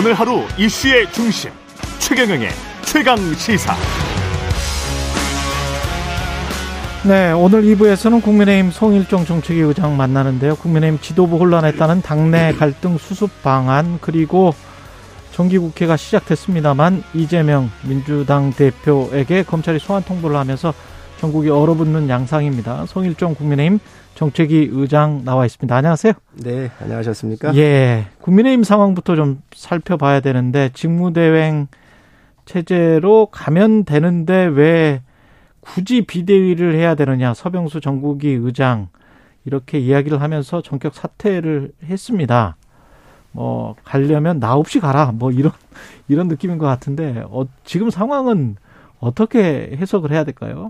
오늘 하루 이슈의 중심 최경영의 최강 시사. 네, 오늘 2부에서는 국민의힘 송일종 정책위 의장 만나는데요. 국민의힘 지도부 혼란에 따른 당내 갈등 수습 방안 그리고 정기국회가 시작됐습니다만 이재명 민주당 대표에게 검찰이 소환 통보를 하면서 전국이 얼어붙는 양상입니다. 송일종 국민의힘 정책위 의장 나와 있습니다. 안녕하세요. 네, 안녕하셨습니까? 예, 국민의힘 상황부터 좀 살펴봐야 되는데 직무대행 체제로 가면 되는데 왜 굳이 비대위를 해야 되느냐 서병수 전국위 의장 이렇게 이야기를 하면서 전격 사퇴를 했습니다. 뭐 가려면 나 없이 가라 뭐 이런 이런 느낌인 것 같은데 어, 지금 상황은 어떻게 해석을 해야 될까요?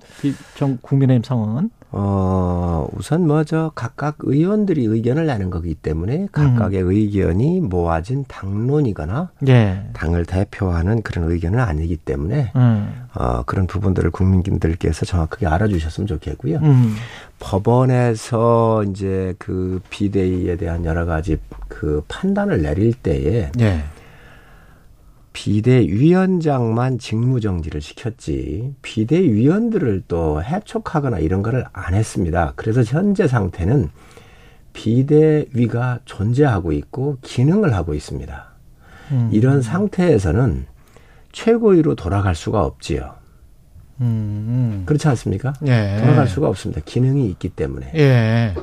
정 국민의힘 상황은? 어, 우선 뭐저 각각 의원들이 의견을 내는 거기 때문에 각각의 음. 의견이 모아진 당론이거나 예. 당을 대표하는 그런 의견은 아니기 때문에 음. 어, 그런 부분들을 국민들께서 정확하게 알아주셨으면 좋겠고요. 음. 법원에서 이제 그 비대위에 대한 여러 가지 그 판단을 내릴 때에 예. 비대위원장만 직무정지를 시켰지 비대위원들을 또 해촉하거나 이런 거를 안 했습니다. 그래서 현재 상태는 비대위가 존재하고 있고 기능을 하고 있습니다. 음. 이런 상태에서는 최고위로 돌아갈 수가 없지요. 음. 음. 그렇지 않습니까? 예. 돌아갈 수가 없습니다. 기능이 있기 때문에. 예.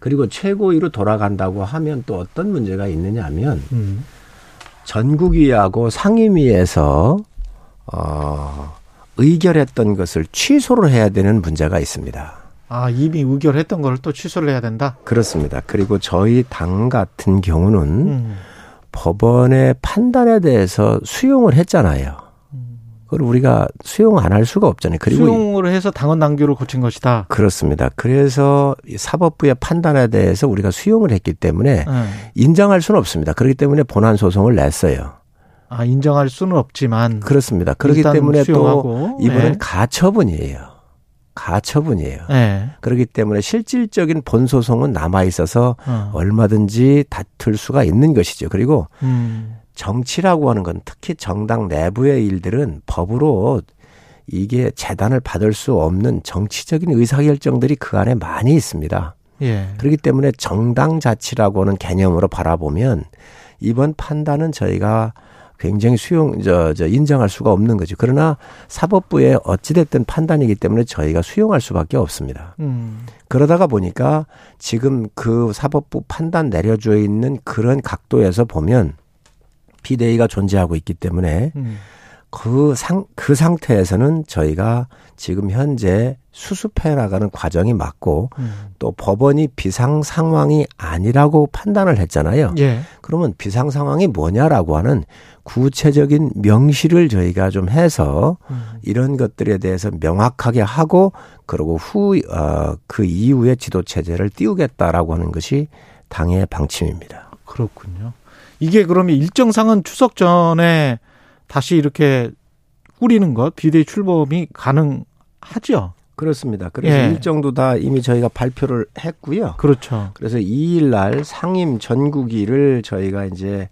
그리고 최고위로 돌아간다고 하면 또 어떤 문제가 있느냐 하면 음. 전국위하고 상임위에서 어, 의결했던 것을 취소를 해야 되는 문제가 있습니다. 아, 이미 의결했던 걸 또 취소를 해야 된다? 그렇습니다. 그리고 저희 당 같은 경우는 음. 법원의 판단에 대해서 수용을 했잖아요. 그걸 우리가 수용 안 할 수가 없잖아요. 그리고 수용을 해서 당원 당규를 고친 것이다. 그렇습니다. 그래서 사법부의 판단에 대해서 우리가 수용을 했기 때문에 네. 인정할 수는 없습니다. 그렇기 때문에 본안 소송을 냈어요. 아 인정할 수는 없지만 그렇습니다. 그렇기 때문에 수용하고. 또 이번엔 네. 가처분이에요. 가처분이에요. 네. 그렇기 때문에 실질적인 본 소송은 남아 있어서 어. 얼마든지 다툴 수가 있는 것이죠. 그리고 음. 정치라고 하는 건 특히 정당 내부의 일들은 법으로 이게 재단을 받을 수 없는 정치적인 의사결정들이 그 안에 많이 있습니다. 예. 그렇기 때문에 정당 자치라고 하는 개념으로 바라보면 이번 판단은 저희가 굉장히 수용, 저, 저, 인정할 수가 없는 거죠. 그러나 사법부의 어찌 됐든 판단이기 때문에 저희가 수용할 수밖에 없습니다. 음. 그러다가 보니까 지금 그 사법부 판단 내려져 있는 그런 각도에서 보면 비대위가 존재하고 있기 때문에 음. 그 상, 그 상태에서는 저희가 지금 현재 수습해 나가는 과정이 맞고 음. 또 법원이 비상 상황이 아니라고 판단을 했잖아요. 예. 그러면 비상 상황이 뭐냐라고 하는 구체적인 명시를 저희가 좀 해서 음. 이런 것들에 대해서 명확하게 하고 그리고 후, 어, 그 이후에 지도 체제를 띄우겠다라고 하는 것이 당의 방침입니다. 그렇군요. 이게 그러면 일정상은 추석 전에 다시 이렇게 꾸리는 것 비대위 출범이 가능하죠. 그렇습니다. 그래서 예. 일정도 다 이미 저희가 발표를 했고요. 그렇죠. 그래서 2일 날 상임 전국위를 저희가 이제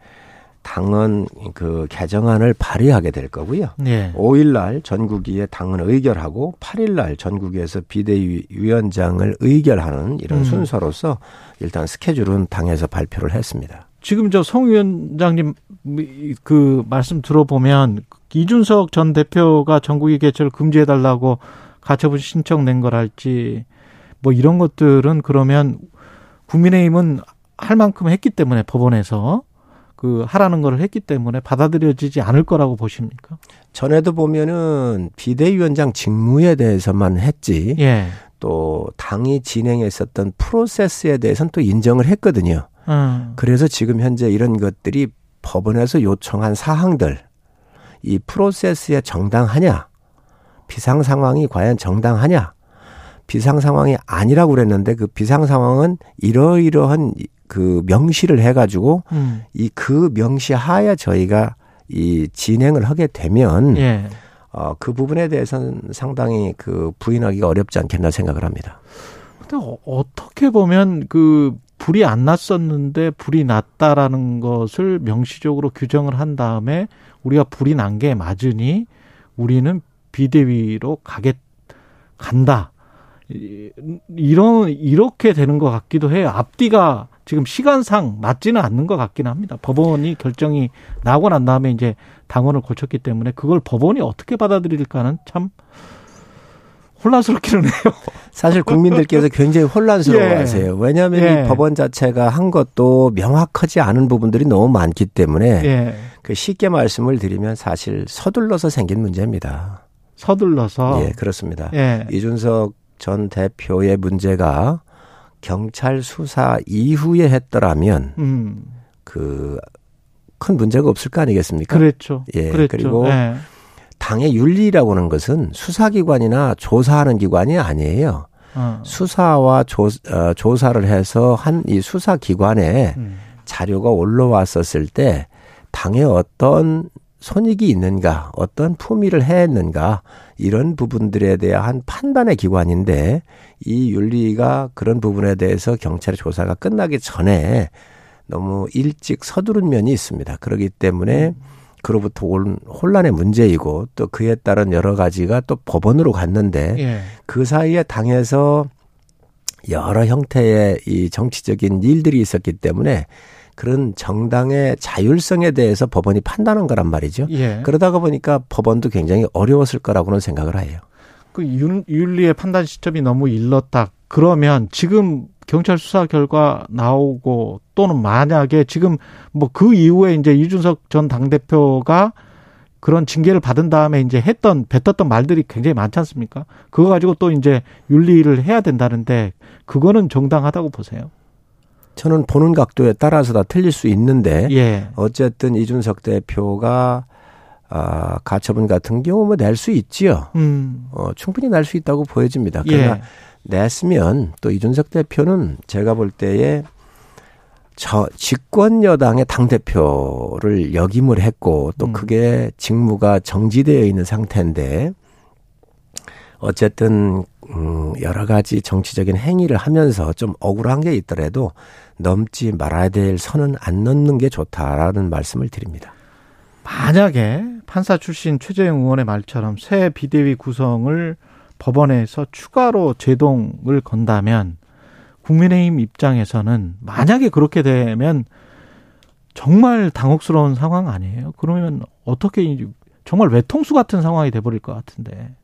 당헌 그 개정안을 발의하게 될 거고요. 예. 5일 날 전국위에 당헌 의결하고 8일 날 전국위에서 비대위 위원장을 의결하는 이런 음. 순서로서 일단 스케줄은 당에서 발표를 했습니다. 지금 저 송 위원장님 그 말씀 들어보면 이준석 전 대표가 전국의 개최를 금지해달라고 가처분 신청 낸 거랄지 뭐 이런 것들은 그러면 국민의힘은 할 만큼 했기 때문에 법원에서 그 하라는 거를 했기 때문에 받아들여지지 않을 거라고 보십니까? 전에도 보면은 비대위원장 직무에 대해서만 했지. 예. 또 당이 진행했었던 프로세스에 대해서는 또 인정을 했거든요. 음. 그래서 지금 현재 이런 것들이 법원에서 요청한 사항들 이 프로세스에 정당하냐 비상 상황이 과연 정당하냐 비상 상황이 아니라고 그랬는데 그 비상 상황은 이러이러한 그 명시를 해가지고 음. 이그 명시 하에 저희가 이 진행을 하게 되면 예. 어, 그 부분에 대해서는 상당히 그 부인하기가 어렵지 않겠나 생각을 합니다. 근데 어, 어떻게 보면 그 불이 안 났었는데 불이 났다라는 것을 명시적으로 규정을 한 다음에 우리가 불이 난 게 맞으니 우리는 비대위로 가겠 간다. 이런 이렇게 되는 것 같기도 해요. 앞뒤가 지금 시간상 맞지는 않는 것 같기는 합니다. 법원이 결정이 나고 난 다음에 이제 당원을 고쳤기 때문에 그걸 법원이 어떻게 받아들일까는 참 혼란스럽기는 해요. 사실 국민들께서 굉장히 혼란스러워하세요. 예. 왜냐하면 예. 이 법원 자체가 한 것도 명확하지 않은 부분들이 너무 많기 때문에 예. 그 쉽게 말씀을 드리면 사실 서둘러서 생긴 문제입니다. 서둘러서 예 그렇습니다. 예. 이준석 전 대표의 문제가 경찰 수사 이후에 했더라면 음. 그큰 문제가 없을 거 아니겠습니까? 그렇죠. 예 그랬죠. 그리고 예. 당의 윤리라고 하는 것은 수사기관이나 조사하는 기관이 아니에요. 어. 수사와 조, 어, 조사를 해서 한 이 수사기관에 음. 자료가 올라왔었을 때 당에 어떤 손익이 있는가, 어떤 품위를 해했는가, 이런 부분들에 대한 판단의 기관인데, 이 윤리가 그런 부분에 대해서 경찰의 조사가 끝나기 전에 너무 일찍 서두른 면이 있습니다. 그렇기 때문에 음. 그로부터 온 혼란의 문제이고 또 그에 따른 여러 가지가 또 법원으로 갔는데 예. 그 사이에 당에서 여러 형태의 이 정치적인 일들이 있었기 때문에 그런 정당의 자율성에 대해서 법원이 판단한 거란 말이죠. 예. 그러다가 보니까 법원도 굉장히 어려웠을 거라고는 생각을 해요. 그 윤리의 판단 시점이 너무 일렀다. 그러면 지금 경찰 수사 결과 나오고 또는 만약에 지금 뭐 그 이후에 이제 이준석 전 당대표가 그런 징계를 받은 다음에 이제 했던 뱉었던 말들이 굉장히 많지 않습니까? 그거 가지고 또 이제 윤리를 해야 된다는데 그거는 정당하다고 보세요. 저는 보는 각도에 따라서 다 틀릴 수 있는데 예. 어쨌든 이준석 대표가 아, 가처분 같은 경우 뭐 낼 수 있지요. 음. 어, 충분히 낼 수 있다고 보여집니다. 그러나 예. 냈으면 또 이준석 대표는 제가 볼 때에 저 집권 여당의 당 대표를 역임을 했고 또 음. 그게 직무가 정지되어 있는 상태인데 어쨌든 음 여러 가지 정치적인 행위를 하면서 좀 억울한 게 있더라도 넘지 말아야 될 선은 안 넘는 게 좋다라는 말씀을 드립니다. 만약에 판사 출신 최재형 의원의 말처럼 새 비대위 구성을 법원에서 추가로 제동을 건다면 국민의힘 입장에서는 만약에 그렇게 되면 정말 당혹스러운 상황 아니에요? 그러면 어떻게 정말 외통수 같은 상황이 돼버릴 것 같은데.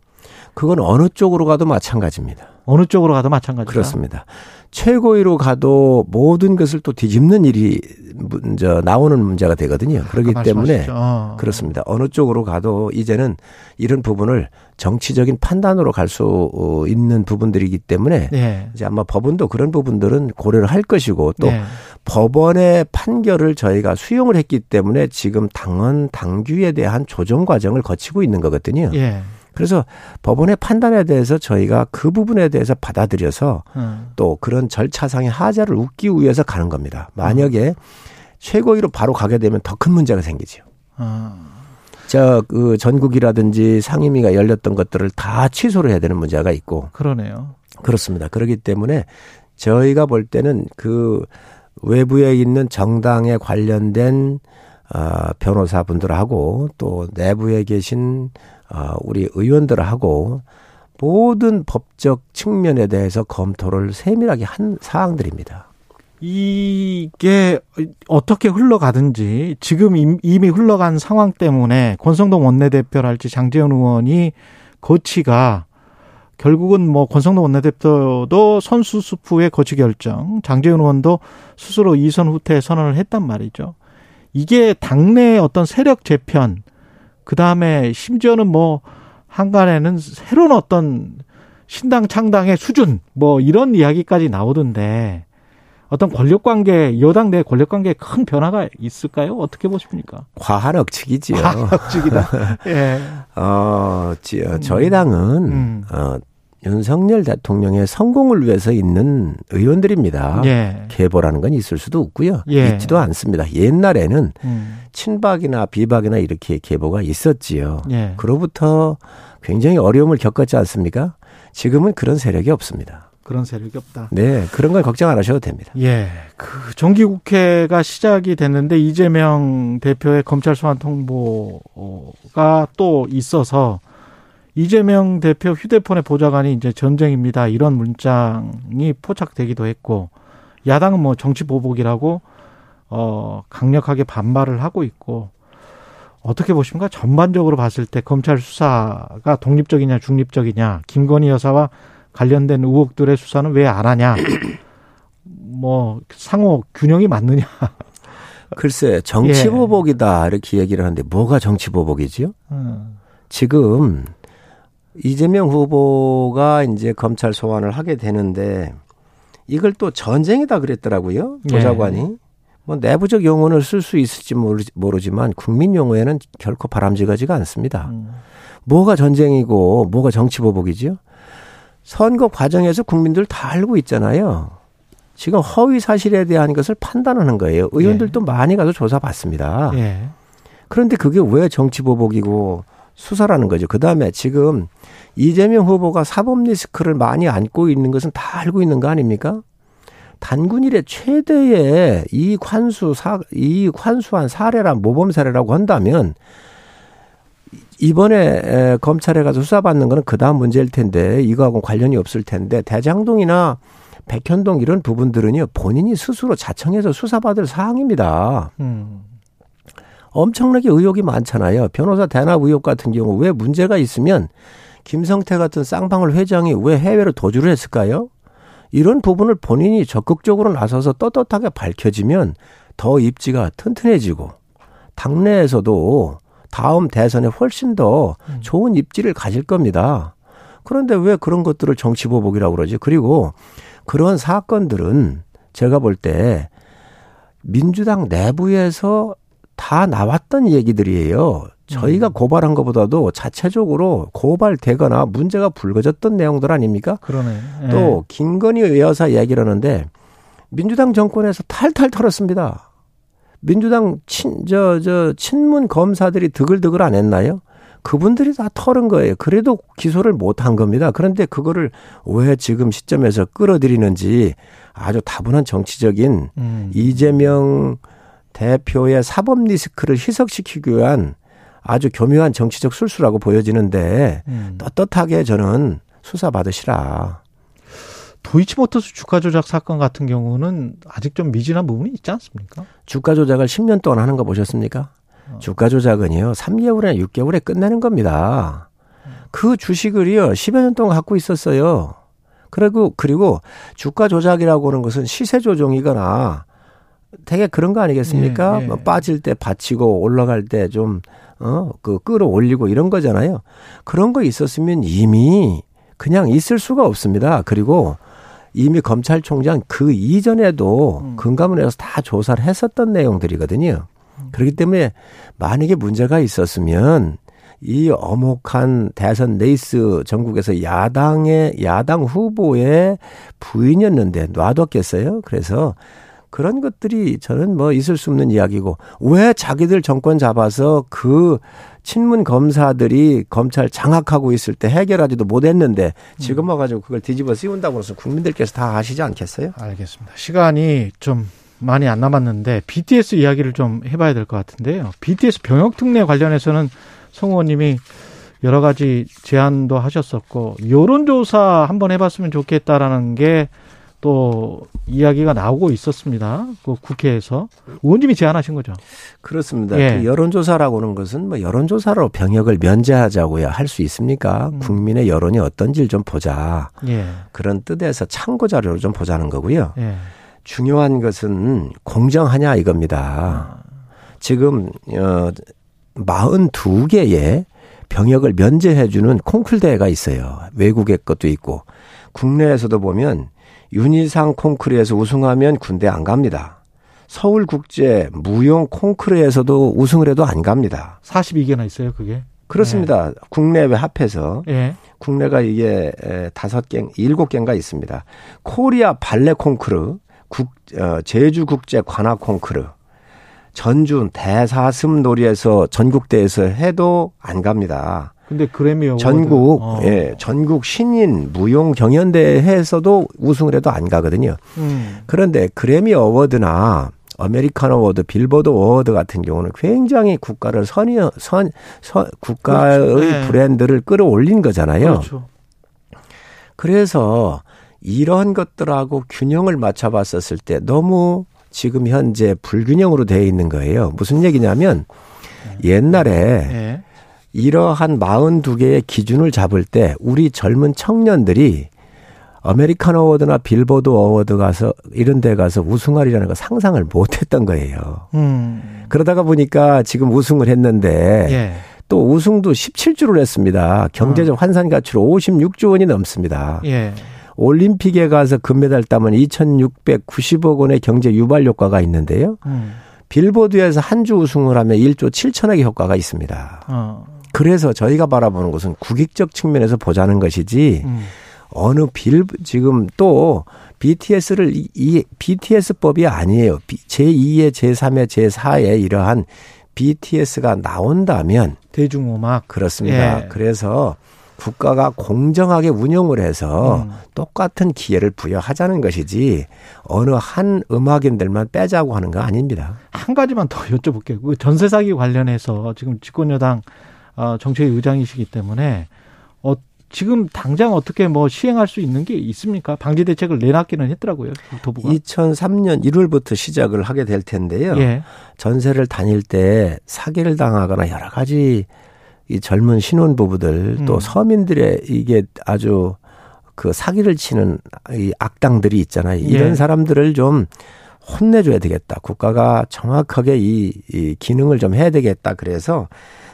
그건 어느 쪽으로 가도 마찬가지입니다. 어느 쪽으로 가도 마찬가지다. 그렇습니다. 최고위로 가도 모든 것을 또 뒤집는 일이 문제 나오는 문제가 되거든요. 그렇기 때문에 어. 그렇습니다. 어느 쪽으로 가도 이제는 이런 부분을 정치적인 판단으로 갈 수 있는 부분들이기 때문에 네. 이제 아마 법원도 그런 부분들은 고려를 할 것이고 또 네. 법원의 판결을 저희가 수용을 했기 때문에 지금 당헌 당규에 대한 조정 과정을 거치고 있는 거거든요. 네. 그래서 법원의 판단에 대해서 저희가 그 부분에 대해서 받아들여서 음. 또 그런 절차상의 하자를 웃기 위해서 가는 겁니다. 만약에 음. 최고위로 바로 가게 되면 더 큰 문제가 생기죠. 음. 저그 전국이라든지 상임위가 열렸던 것들을 다 취소를 해야 되는 문제가 있고. 그러네요. 그렇습니다. 그렇기 때문에 저희가 볼 때는 그 외부에 있는 정당에 관련된 어, 변호사분들하고 또 내부에 계신 어, 우리 의원들하고 모든 법적 측면에 대해서 검토를 세밀하게 한 사항들입니다. 이게 어떻게 흘러가든지 지금 이미 흘러간 상황 때문에 권성동 원내대표랄지 장재현 의원이 거치가 결국은 뭐 권성동 원내대표도 선수 수프의 거치 결정, 장재현 의원도 스스로 이선 후퇴 선언을 했단 말이죠. 이게 당내 어떤 세력 재편, 그 다음에 심지어는 뭐 한간에는 새로운 어떤 신당 창당의 수준, 뭐 이런 이야기까지 나오던데 어떤 권력 관계, 여당 내 권력 관계에 큰 변화가 있을까요? 어떻게 보십니까? 과한 억측이지요. 과한 억측이다. 예. 어, 저희 당은, 음. 어, 윤석열 대통령의 성공을 위해서 있는 의원들입니다. 예. 계보라는 건 있을 수도 없고요. 예. 있지도 않습니다. 옛날에는 음. 친박이나 비박이나 이렇게 계보가 있었지요. 예. 그로부터 굉장히 어려움을 겪었지 않습니까? 지금은 그런 세력이 없습니다. 그런 세력이 없다. 네, 그런 걸 걱정 안 하셔도 됩니다. 예, 그 정기국회가 시작이 됐는데 이재명 대표의 검찰 소환 통보가 또 있어서 이재명 대표 휴대폰의 보좌관이 이제 전쟁입니다. 이런 문장이 포착되기도 했고 야당은 뭐 정치 보복이라고 어 강력하게 반발을 하고 있고 어떻게 보십니까? 전반적으로 봤을 때 검찰 수사가 독립적이냐 중립적이냐 김건희 여사와 관련된 의혹들의 수사는 왜 안 하냐? 뭐 상호 균형이 맞느냐? 글쎄 정치 보복이다 이렇게 얘기를 하는데 뭐가 정치 보복이지요? 음. 지금 이재명 후보가 이제 검찰 소환을 하게 되는데 이걸 또 전쟁이다 그랬더라고요 보좌관이. 예. 뭐 내부적 용어를 쓸수 있을지 모르지만 국민 용어에는 결코 바람직하지가 않습니다. 음. 뭐가 전쟁이고 뭐가 정치 보복이지요? 선거 과정에서 국민들 다 알고 있잖아요. 지금 허위 사실에 대한 것을 판단하는 거예요. 의원들도 예. 많이 가서 조사받습니다. 예. 그런데 그게 왜 정치 보복이고 수사라는 거죠. 그 다음에 지금 이재명 후보가 사법 리스크를 많이 안고 있는 것은 다 알고 있는 거 아닙니까? 단군 일의 최대의 이익 환수 사 이익 환수한 사례란 모범 사례라고 한다면 이번에 검찰에 가서 수사받는 거는 그 다음 문제일 텐데 이거하고 관련이 없을 텐데 대장동이나 백현동 이런 부분들은요 본인이 스스로 자청해서 수사받을 사항입니다. 음. 엄청나게 의혹이 많잖아요. 변호사 대납 의혹 같은 경우 왜 문제가 있으면 김성태 같은 쌍방울 회장이 왜 해외로 도주를 했을까요? 이런 부분을 본인이 적극적으로 나서서 떳떳하게 밝혀지면 더 입지가 튼튼해지고 당내에서도 다음 대선에 훨씬 더 음. 좋은 입지를 가질 겁니다. 그런데 왜 그런 것들을 정치 보복이라고 그러지? 그리고 그런 사건들은 제가 볼 때 민주당 내부에서 다 나왔던 얘기들이에요. 저희가 음. 고발한 것보다도 자체적으로 고발되거나 문제가 불거졌던 내용들 아닙니까? 그러네. 예. 또 김건희 여사 얘기를 하는데 민주당 정권에서 탈탈 털었습니다. 민주당 친, 저, 저, 친문 검사들이 드글드글 안 했나요? 그분들이 다 털은 거예요. 그래도 기소를 못 한 겁니다. 그런데 그거를 왜 지금 시점에서 끌어들이는지 아주 다분한 정치적인 음. 이재명 대표의 사법 리스크를 희석시키기 위한 아주 교묘한 정치적 술수라고 보여지는데 음. 떳떳하게 저는 수사 받으시라. 도이치모터스 주가 조작 사건 같은 경우는 아직 좀 미진한 부분이 있지 않습니까? 주가 조작을 10년 동안 하는 거 보셨습니까? 어. 주가 조작은요, 3개월이나 6개월에 끝내는 겁니다. 그 주식을요, 10여 년 동안 갖고 있었어요. 그리고, 그리고 주가 조작이라고 하는 것은 시세 조정이거나 되게 그런 거 아니겠습니까? 예, 예. 뭐 빠질 때 받치고 올라갈 때 좀, 어, 그 끌어올리고 이런 거잖아요. 그런 거 있었으면 이미 그냥 있을 수가 없습니다. 그리고 이미 검찰총장 그 이전에도 음. 금감원에서 다 조사를 했었던 내용들이거든요. 그렇기 때문에 만약에 문제가 있었으면 이 어목한 대선 레이스 전국에서 야당의 야당 후보의 부인이었는데 놔뒀겠어요. 그래서 그런 것들이 저는 뭐 있을 수 없는 이야기고 왜 자기들 정권 잡아서 그 친문 검사들이 검찰 장악하고 있을 때 해결하지도 못했는데 지금 와가지고 그걸 뒤집어 씌운다고 해서 국민들께서 다 아시지 않겠어요? 알겠습니다. 시간이 좀 많이 안 남았는데 BTS 이야기를 좀 해봐야 될 것 같은데요. BTS 병역 특례 관련해서는 성 의원님이 여러 가지 제안도 하셨었고 여론조사 한번 해봤으면 좋겠다라는 게 또 이야기가 나오고 있었습니다. 그 국회에서 의원님이 제안하신 거죠. 그렇습니다. 예. 그 여론조사라고 하는 것은 뭐 여론조사로 병역을 면제하자고야 할 수 있습니까? 음. 국민의 여론이 어떤지를 좀 보자. 예. 그런 뜻에서 참고 자료를 좀 보자는 거고요. 예. 중요한 것은 공정하냐 이겁니다. 아. 지금 어 42개의 병역을 면제해 주는 콩쿨 대회가 있어요. 외국의 것도 있고 국내에서도 보면 윤희상 콩쿠르에서 우승하면 군대 안 갑니다. 서울국제 무용 콩쿠르에서도 우승을 해도 안 갑니다. 42개나 있어요, 그게? 그렇습니다. 네. 국내외 합해서 네. 국내가 이게 다섯 개, 일곱 개인가 있습니다. 코리아 발레 콩쿠르, 국, 어, 제주 국제 관악 콩쿠르, 전주 대사습 놀이에서 전국대회에서 해도 안 갑니다. 근데 그래미 어워드. 전국 어. 예, 전국 신인 무용 경연대회에서도 우승을 해도 안 가거든요. 음. 그런데 그래미 어워드나 아메리칸 어워드, 빌보드 어워드 같은 경우는 굉장히 국가를 선이 선, 선 국가의 그렇죠. 네. 브랜드를 끌어올린 거잖아요. 그렇죠. 그래서 이런 것들하고 균형을 맞춰 봤었을 때 너무 지금 현재 불균형으로 되어 있는 거예요. 무슨 얘기냐면 옛날에 네. 이러한 42개의 기준을 잡을 때 우리 젊은 청년들이 아메리칸 어워드나 빌보드 어워드 가서 이런 데 가서 우승하리라는 거 상상을 못 했던 거예요. 음. 그러다가 보니까 지금 우승을 했는데 예. 또 우승도 17주를 했습니다. 경제적 어. 환산 가치로 56조 원이 넘습니다. 예. 올림픽에 가서 금메달 따면 2,690억 원의 경제 유발 효과가 있는데요. 음. 빌보드에서 한 주 우승을 하면 1조 7천억의 효과가 있습니다. 어. 그래서 저희가 바라보는 것은 국익적 측면에서 보자는 것이지 음. 어느 빌 지금 또 BTS를 이 BTS법이 아니에요. 제2의 제3의 제4의 이러한 BTS가 나온다면 대중음악 그렇습니다. 예. 그래서 국가가 공정하게 운영을 해서 음. 똑같은 기회를 부여하자는 것이지 어느 한 음악인들만 빼자고 하는 거 아닙니다. 한 가지만 더 여쭤볼게요. 그 전세 사기 관련해서 지금 집권여당 어, 정책위 의장이시기 때문에 어, 지금 당장 어떻게 뭐 시행할 수 있는 게 있습니까? 방지 대책을 내놨기는 했더라고요. 국토부가. 2003년 1월부터 시작을 하게 될 텐데요. 예. 전세를 다닐 때 사기를 당하거나 여러 가지 이 젊은 신혼 부부들 음. 또 서민들의 이게 아주 그 사기를 치는 이 악당들이 있잖아요. 이런 예. 사람들을 좀 혼내줘야 되겠다. 국가가 정확하게 이, 이 기능을 좀 해야 되겠다. 그래서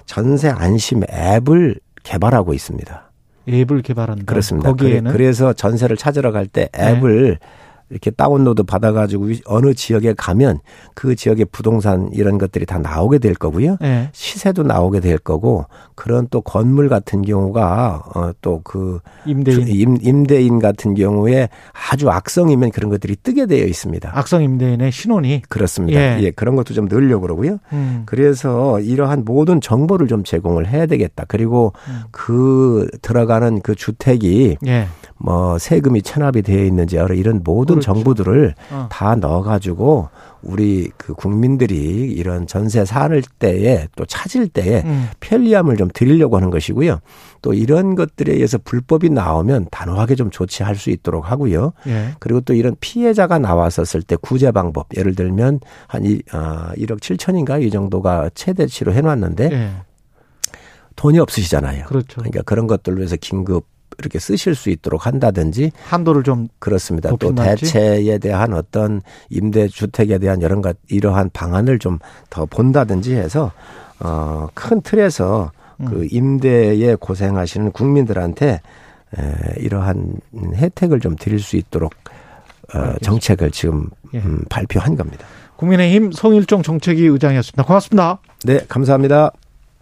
전세 안심 앱을 개발하고 있습니다. 앱을 개발한다. 그렇습니다. 거기에는 그래 서 전세를 찾으러 갈때 네. 앱을 네. 이렇게 다운로드 받아가지고 어느 지역에 가면 그 지역의 부동산 이런 것들이 다 나오게 될 거고요. 네. 시세도 나오게 될 거고 그런 또 건물 같은 경우가 어 또그 임대인 임, 임대인 같은 경우에 아주 악성이면 그런 것들이 뜨게 되어 있습니다. 악성 임대인의 신원이 그렇습니다. 예, 예 그런 것도 좀 늘려고 그러고요. 음. 그래서 이러한 모든 정보를 좀 제공을 해야 되겠다. 그리고 음. 그 들어가는 그 주택이 예. 뭐 세금이 체납이 되어 있는지 여러 이런 모든 그렇죠. 정보들을 어. 다 넣어가지고 우리 그 국민들이 이런 전세 사를 때에 또 찾을 때에 음. 편리함을 좀 드리려고 하는 것이고요. 또 이런 것들에 의해서 불법이 나오면 단호하게 좀 조치할 수 있도록 하고요. 예. 그리고 또 이런 피해자가 나왔었을 때 구제 방법 예를 들면 한 이, 어, 1억 7천인가 이 정도가 최대치로 해놨는데 예. 돈이 없으시잖아요. 그렇죠. 그러니까 그런 것들을 위해서 긴급 이렇게 쓰실 수 있도록 한다든지 한도를 좀 그렇습니다. 또 대체에 대한 어떤 임대 주택에 대한 여러 가지 이러한 방안을 좀 더 본다든지 해서 어큰 틀에서 음. 그 임대에 고생하시는 국민들한테 에, 이러한 혜택을 좀 드릴 수 있도록 어, 정책을 지금 예. 음, 발표한 겁니다. 국민의힘 송일종 정책위 의장이었습니다. 고맙습니다. 네, 감사합니다.